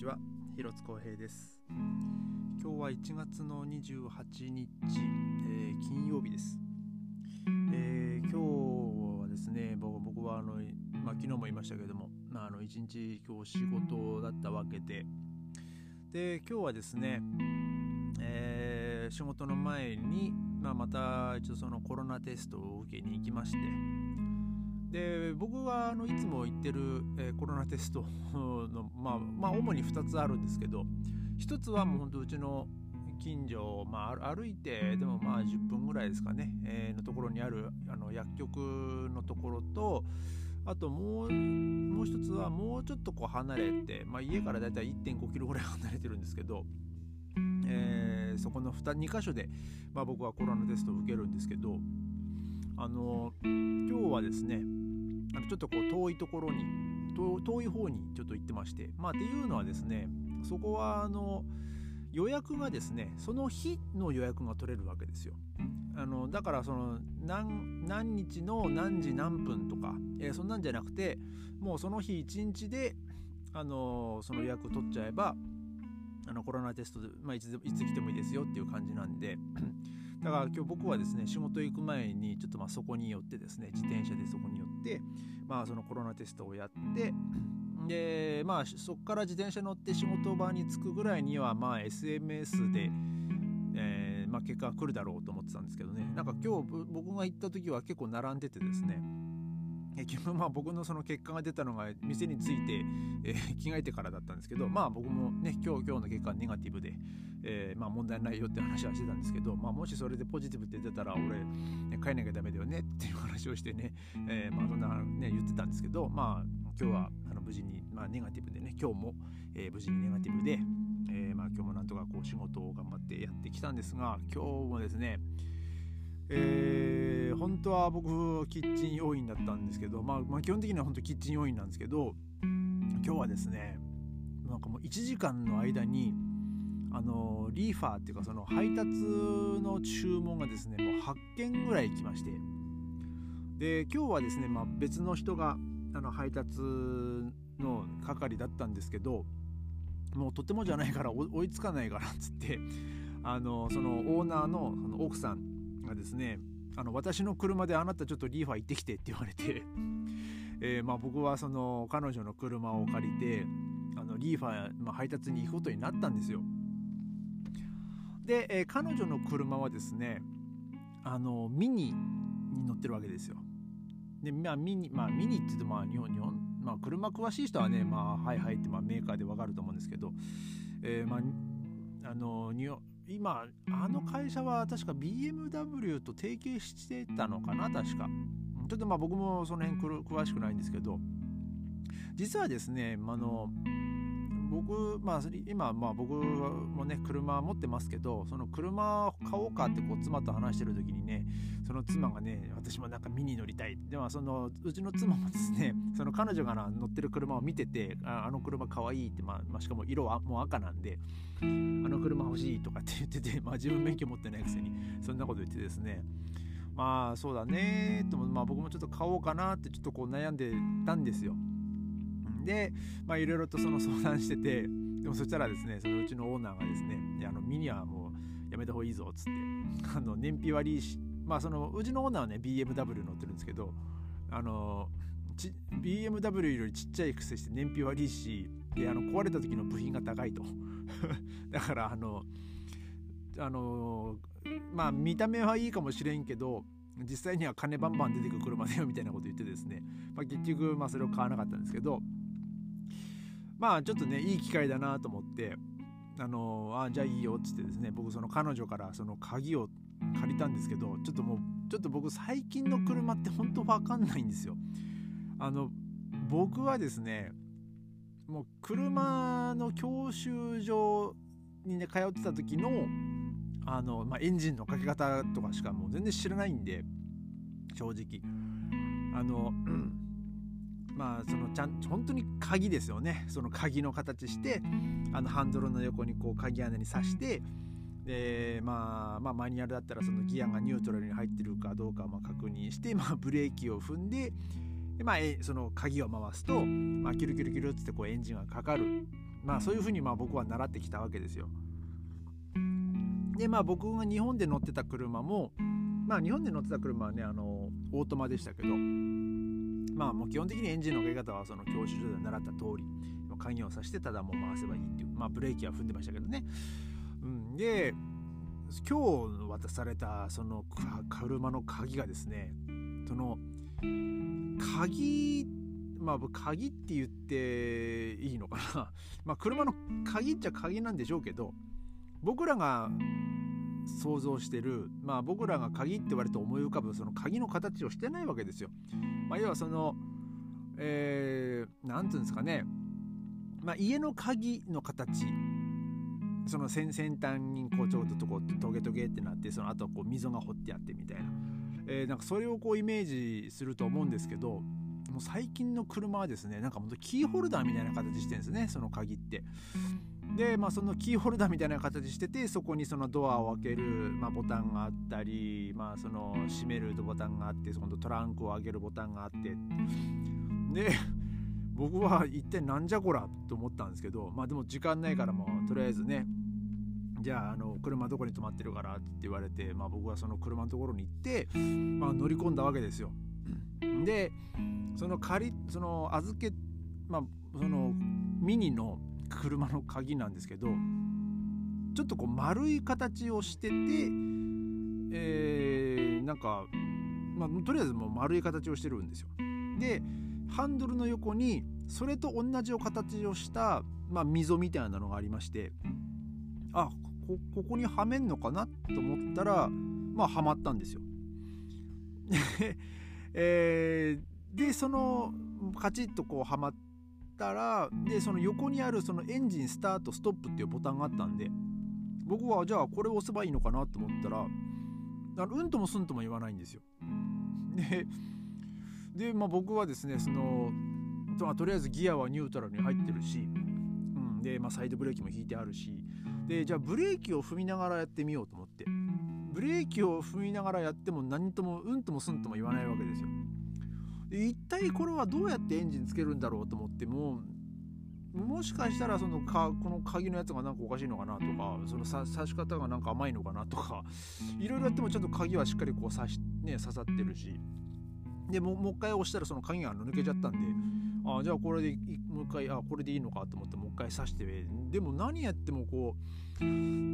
ちは広津光平です。今日は1月の28日、えー、金曜日です、えー、今日はですね僕はあの、まあ、昨日も言いましたけれども、まあ、あの1日今日仕事だったわけで。で今日はですね、えー、仕事の前に、まあ、また一応そのコロナテストを受けに行きましてで僕があのいつも行ってる、えー、コロナテストの、まあ、まあ主に2つあるんですけど1つはもうほんとうちの近所、まあ、歩いてでもまあ10分ぐらいですかね、えー、のところにあるあの薬局のところとあともうもう一つはもうちょっとこう離れて、まあ、家からだいたい1 5キロぐらい離れてるんですけど、えー、そこの 2, 2箇所で、まあ、僕はコロナテストを受けるんですけどあの今日はですねあのちょっとこう遠いところに遠い方にちょっと行ってましてまあっていうのはですねそこはあの予約がですねその日の予約が取れるわけですよ。あのだからその何何日の何時何分とか、えー、そんなんじゃなくてもうその日一日であのその予約取っちゃえばあのコロナテストで、まあ、いついつ来てもいいですよっていう感じなんでだから今日僕はですね仕事行く前にちょっとまあそこに寄ってですね自転車でそこに寄ってまあそのコロナテストをやってでまあそっから自転車乗って仕事場に着くぐらいにはまあ SMS で、えー、まあ、結果が来るだろうと思ってたんですけどね。なんか今日僕が行った時は結構並んでてですね結局 まあ僕のその結果が出たのが店に着いて、えー、着替えてからだったんですけどまあ僕もね今日今日の結果ネガティブで、えー、まあ問題ないよって話はしてたんですけど、まあ、もしそれでポジティブって出たら俺、ね、帰んなきゃダメだよねっていう話をしてね、えー、まあそんなね言ってたんですけどまあ今日はあの無事に、まあ、ネガティブでね今日も、えー、無事にネガティブで、えー、まあ今日もなんとかこう仕事を頑張ってやってきたんですが今日もですねえー、本当は僕キッチン要員だったんですけど、まあ、まあ、基本的には本当キッチン要員なんですけど今日はですねなんかもう1時間の間にあのリーファーっていうかその配達の注文がですねもう8件ぐらい来まして。で今日はですね、まあ、別の人があの配達の係だったんですけどもうとてもじゃないから追いつかないからっつってあのそのオーナーのその奥さんがですねあの私の車であなたちょっとリーファ行ってきてって言われて えー、まあ、僕はその彼女の車を借りてあのリーファー、まあ、配達に行くことになったんですよ。で、えー、彼女の車はですねあのミニに乗ってるわけですよ。で、まあ、ミニまあミニって言うとまあ日本日本まあ車詳しい人はねまあはいはいってまあメーカーでわかると思うんですけど、えー、まああの日本今あの会社は確か BMW と提携してたのかな確か。ちょっとまあ僕もその辺詳しくないんですけど。実はですねあの僕、まあ、今、まあ、僕もね車持ってますけどその車買おうかってこう妻と話してる時にねその妻がね私もなんか見に乗りたい。でもそのうちの妻もですねその彼女が乗ってる車を見ててああの車かわいいって、まあ、しかも色はもう赤なんであの車欲しいとかって言ってて、まあ、自分免許持ってないくせにそんなこと言ってですね。まあそうだねとまあ僕もちょっと買おうかなってちょっとこう悩んでたんですよ。でまあいろいろとその相談しててでもそしたらですねそのうちのオーナーがですねあのミニはもうやめた方がいいぞっつってあの燃費悪いしまあそのうちのオーナーはね BMW 乗ってるんですけどあの BMW よりちっちゃいくせして燃費悪いしであの壊れた時の部品が高いと。だからあのあのまあ見た目はいいかもしれんけど実際には金バンバン出てくる車だよみたいなこと言ってですね、まあ、結局まあそれを買わなかったんですけどまあちょっとねいい機会だなと思ってあのあじゃあいいよっつってですね僕その彼女からその鍵を借りたんですけどちょっともうちょっと僕最近の車って本当わかんないんですよ。あの僕はですねもう車の教習所にね通ってた時のあの、まあ、エンジンのかけ方とかしかもう全然知らないんで正直。あの、うんまあそのちゃん本当に鍵ですよねその鍵の形してあのハンドルの横にこう鍵穴に刺してで、まあ、まあマニュアルだったらそのギアがニュートラルに入ってるかどうかを確認して、まあ、ブレーキを踏んでで、まあ、その鍵を回すと、まあ、キュルキュルキュルってこうエンジンがかかるまあそういうふうにまあ僕は習ってきたわけですよ。でまあ僕が日本で乗ってた車もまあ日本で乗ってた車はねあのオートマでしたけどまあもう基本的にエンジンのかけ方はその教習所で習った通り鍵をさしてただもう回せばいいっていうまあブレーキは踏んでましたけどね。うん、で今日渡されたその車の鍵がですねその鍵まあ鍵って言っていいのかな まあ車の鍵っちゃ鍵なんでしょうけど僕らが想像してるまあ僕らが鍵って言われて思い浮かぶその鍵の形をしてないわけですよ。まあ、要はそのえー、ていうんですかねまあ、家の鍵の形その先端にこうちょっとこうトゲトゲってなってその後こう溝が掘ってあってみたいな,、えー、なんかそれをこうイメージすると思うんですけどもう最近の車はですねなんかほんとキーホルダーみたいな形してるんですねその鍵って。でまあそのキーホルダーみたいな形しててそこにそのドアを開ける、まあ、ボタンがあったりまあその閉めるボタンがあってそのトランクを開けるボタンがあってで僕は一体なんじゃこらと思ったんですけどまあでも時間ないからもうとりあえずねじゃああの車どこに止まってるからって言われて、まあ、僕はその車のところに行って、まあ、乗り込んだわけですよ。でその借りその預けまあそのミニの車の鍵なんですけどちょっとこう丸い形をしててえー、なんか、まあ、とりあえずもう丸い形をしてるんですよ。でハンドルの横にそれと同じ形をした、まあ、溝みたいなのがありましてあこここにはめんのかなと思ったらまあはまったんですよ。えー、でそのカチッとこうはまってたらでその横にあるそのエンジンスタートストップっていうボタンがあったんで僕はじゃあこれを押せばいいのかなと思ったらうんともすんとも言わないんですよ。でで、まあ、僕はですねそのととりあえずギアはニュートラルに入ってるし、うん、で、まあ、サイドブレーキも引いてあるしでじゃあブレーキを踏みながらやってみようと思ってブレーキを踏みながらやっても何ともうんともすんとも言わないわけですよ。一体これはどうやってエンジンつけるんだろうと思ってももしかしたらそのかこの鍵のやつがなんかおかしいのかなとかその刺し方がなんか甘いのかなとか いろいろやってもちょっと鍵はしっかりこう刺し、ね、刺さってるし。でももう一回押したらその鍵が抜けちゃったんであじゃあこれでもう一回あこれでいいのかと思ってもう一回刺してでも何やってもこう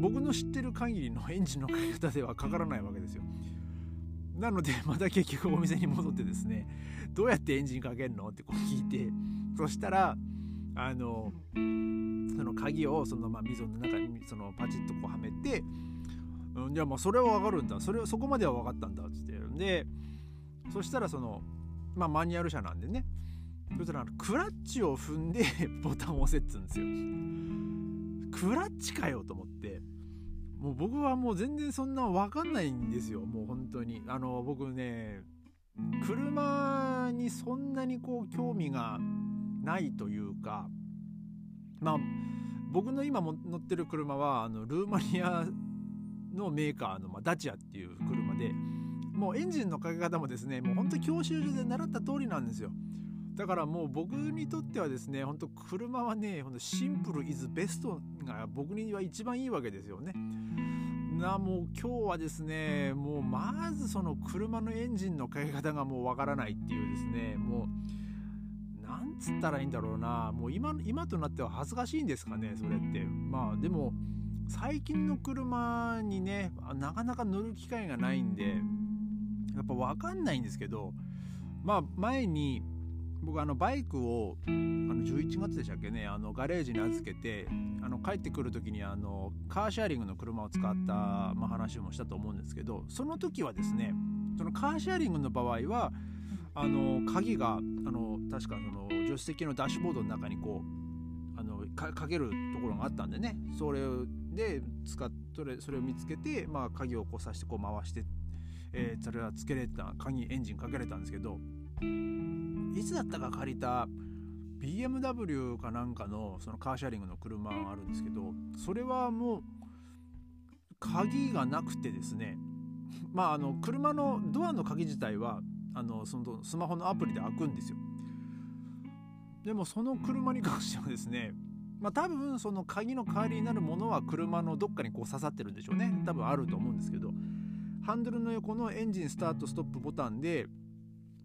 僕の知ってる限りのエンジンのかけ方ではかからないわけですよ。なので また結局お店に戻ってですねどうやってエンジンかけるのってこう聞いてそしたらあのその鍵をそのまあ溝の中にそのパチッとこうはめて、うん、じゃあまあそれは分かるんだ。それそこまでは分かったんだ。っつって。でそしたらそのまあマニュアル車なんでね。そしたらクラッチを踏んでボタンを押せっつうんですよ。クラッチかよと思ってもう僕はもう全然そんな分かんないんですよ。もう本当に。あの僕ね車にそんなにこう興味がないというかまあ僕の今も乗ってる車はあのルーマニアのメーカーの、まあ、ダチアっていう車でもうエンジンのかけ方もですねもうほんと教習所で習った通りなんですよだからもう僕にとってはですねほんと車はねほんとシンプルイズベストが僕には一番いいわけですよね。なもう今日はですねもうまずその車のエンジンのかけ方がもうわからないっていうですねもうなんつったらいいんだろうなもう今今となっては恥ずかしいんですかねそれって。まあでも最近の車にねなかなか乗る機会がないんでやっぱ分かんないんですけどまあ前に僕あのバイクをあの11月でしたっけねあのガレージに預けてあの帰ってくる時にあのカーシェアリングの車を使った、まあ、話もしたと思うんですけどその時はですねそのカーシェアリングの場合はあの鍵があの確かその助手席のダッシュボードの中にこうあのかけるところがあったんでねそれで使っそれそれを見つけて、まあ、鍵をこうさしてこう回してえー、それはつけれた鍵エンジンかけれたんですけどいつだったか借りた BMW かなんかのそのカーシャリングの車があるんですけどそれはもう鍵がなくてですね。まああの車のドアの鍵自体はあのそのスマホのアプリで開くんですよ。でもその車に関してはですねまあ多分その鍵の代わりになるものは車のどっかにこう刺さってるんでしょうね。多分あると思うんですけどハンドルの横のエンジンスタートストップボタンで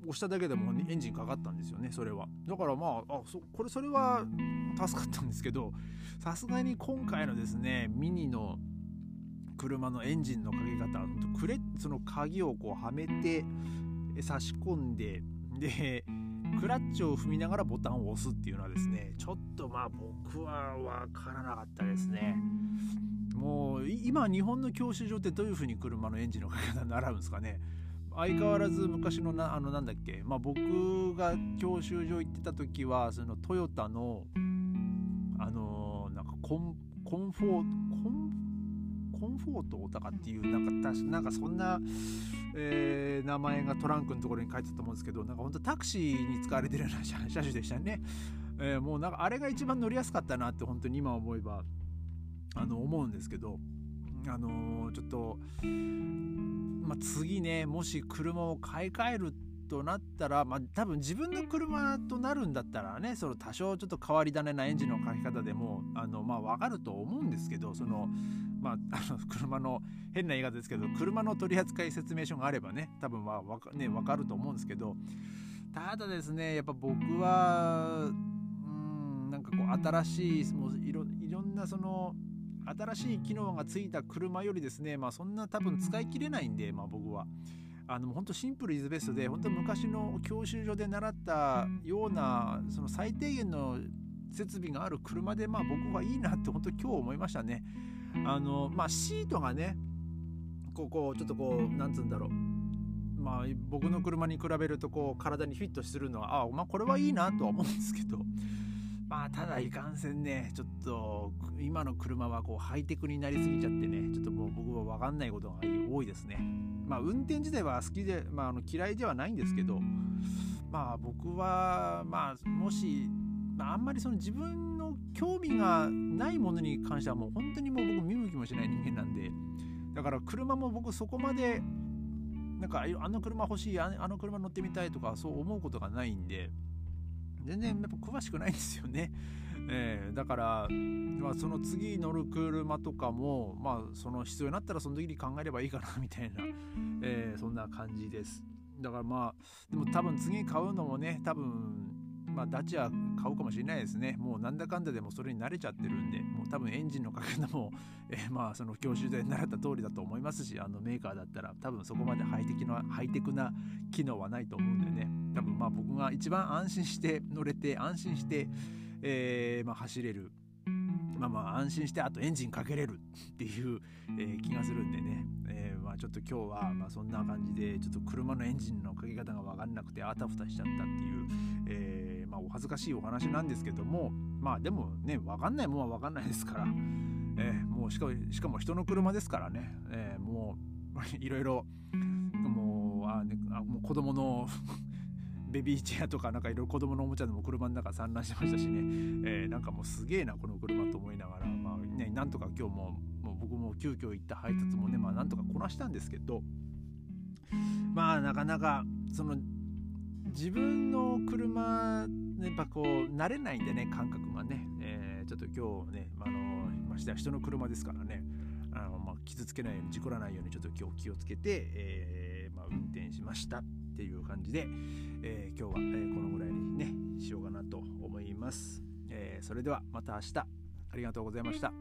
押しただけでもエンジンかかったんですよねそれは。だからまああそこれそれは助かったんですけどさすがに今回のですねミニの車のエンジンのかけ方くれその鍵をこうはめて差し込んででクラッチを踏みながらボタンを押すっていうのはですねちょっとまあ僕は分からなかったですね。もう今日本の教習所ってどういう風に車のエンジンのかけ方習うんですかね相変わらず昔のなあのなんだっけ、まあ、僕が教習所行ってた時はそのトヨタのあのなんかコンコンフォートコンコンフォートとかっていうなんかなんかそんな、えー、名前がトランクのところに書いてたと思うんですけどなんか本当タクシーに使われてるような車種でしたね、えー、もうなんかあれが一番乗りやすかったなって本当に今思えばあの思うんですけど。あのー、ちょっと、まあ、次ねもし車を買い替えるとなったら、まあ、多分自分の車となるんだったらねその多少ちょっと変わり種なエンジンの書き方でもあの、まあ、分かると思うんですけどその、まあ、あの車の変な言い方ですけど車の取扱説明書があればね多分は分か,、ね、分かると思うんですけどただですねやっぱ僕はうんなんかこう新しいもういろいろんなその新しい機能がついた車よりですねまあそんな多分使い切れないんで、まあ、僕は。あの本当シンプルイズベストで本当昔の教習所で習ったようなその最低限の設備がある車でまあ僕はいいなって本当今日思いましたね。あのまあシートがねここちょっとこうなんつうんだろう。まあ僕の車に比べるとこう体にフィットするのはあまあこれはいいなとは思うんですけどまあただいかんせんねちょっと今の車はこうハイテクになりすぎちゃってねちょっともう僕は分かんないことが多いですね。まあ運転自体は好きで、まあ、あの嫌いではないんですけどまあ僕はまあもし、まあ、あんまりその自分の興味がないものに関してはもう本当にもう僕見向きもしない人間なんでだから車も僕そこまでなんかあの車欲しいあの車乗ってみたいとかそう思うことがないんで全然やっぱ詳しくないんですよね。えー、だから、まあ、その次乗る車とかも、まあ、その必要になったらその時に考えればいいかなみたいな、えー、そんな感じです。だからまあでも多分次買うのもね多分まあダチア買うかもしれないですね。もうなんだかんだでもそれに慣れちゃってるんでもう多分エンジンのかけ方も、えー、まあその教習で習った通りだと思いますしあのメーカーだったら多分そこまでハイテクなハイテクな機能はないと思うんでね。多分まあ僕が一番安心して乗れて安心して、えー、まあ、走れる。まあまあ安心してあとエンジンかけれるっていう、え、気がするんでね、えー、まあちょっと今日はまあそんな感じでちょっと車のエンジンのかけ方が分かんなくてあたふたしちゃったっていう、えー、まあお恥ずかしいお話なんですけどもまあでもね分かんないもんは分かんないですから、えー、もうしかしかも人の車ですからね、えー、もういろいろもうあ、ね、あもう子供の ベビーチェアとかなんかいろいろ子供のおもちゃでも車の中散乱してましたしね、えー、なんかもうすげえなこの車と思いながら。まあねなんとか今日ももう僕も急遽行った配達もねまあなんとかこなしたんですけど。まあなかなかその自分の車やっぱこう慣れないんでね感覚がね、えー、ちょっと今日ね、あのましてや人の車ですからね。あの、まあ、傷つけないように事故らないようにちょっと今日気をつけて、えーまあ、運転しましたっていう感じで、えー、今日は、え、このぐらいにねしようかなと思います、え、それではまた明日。ありがとうございました。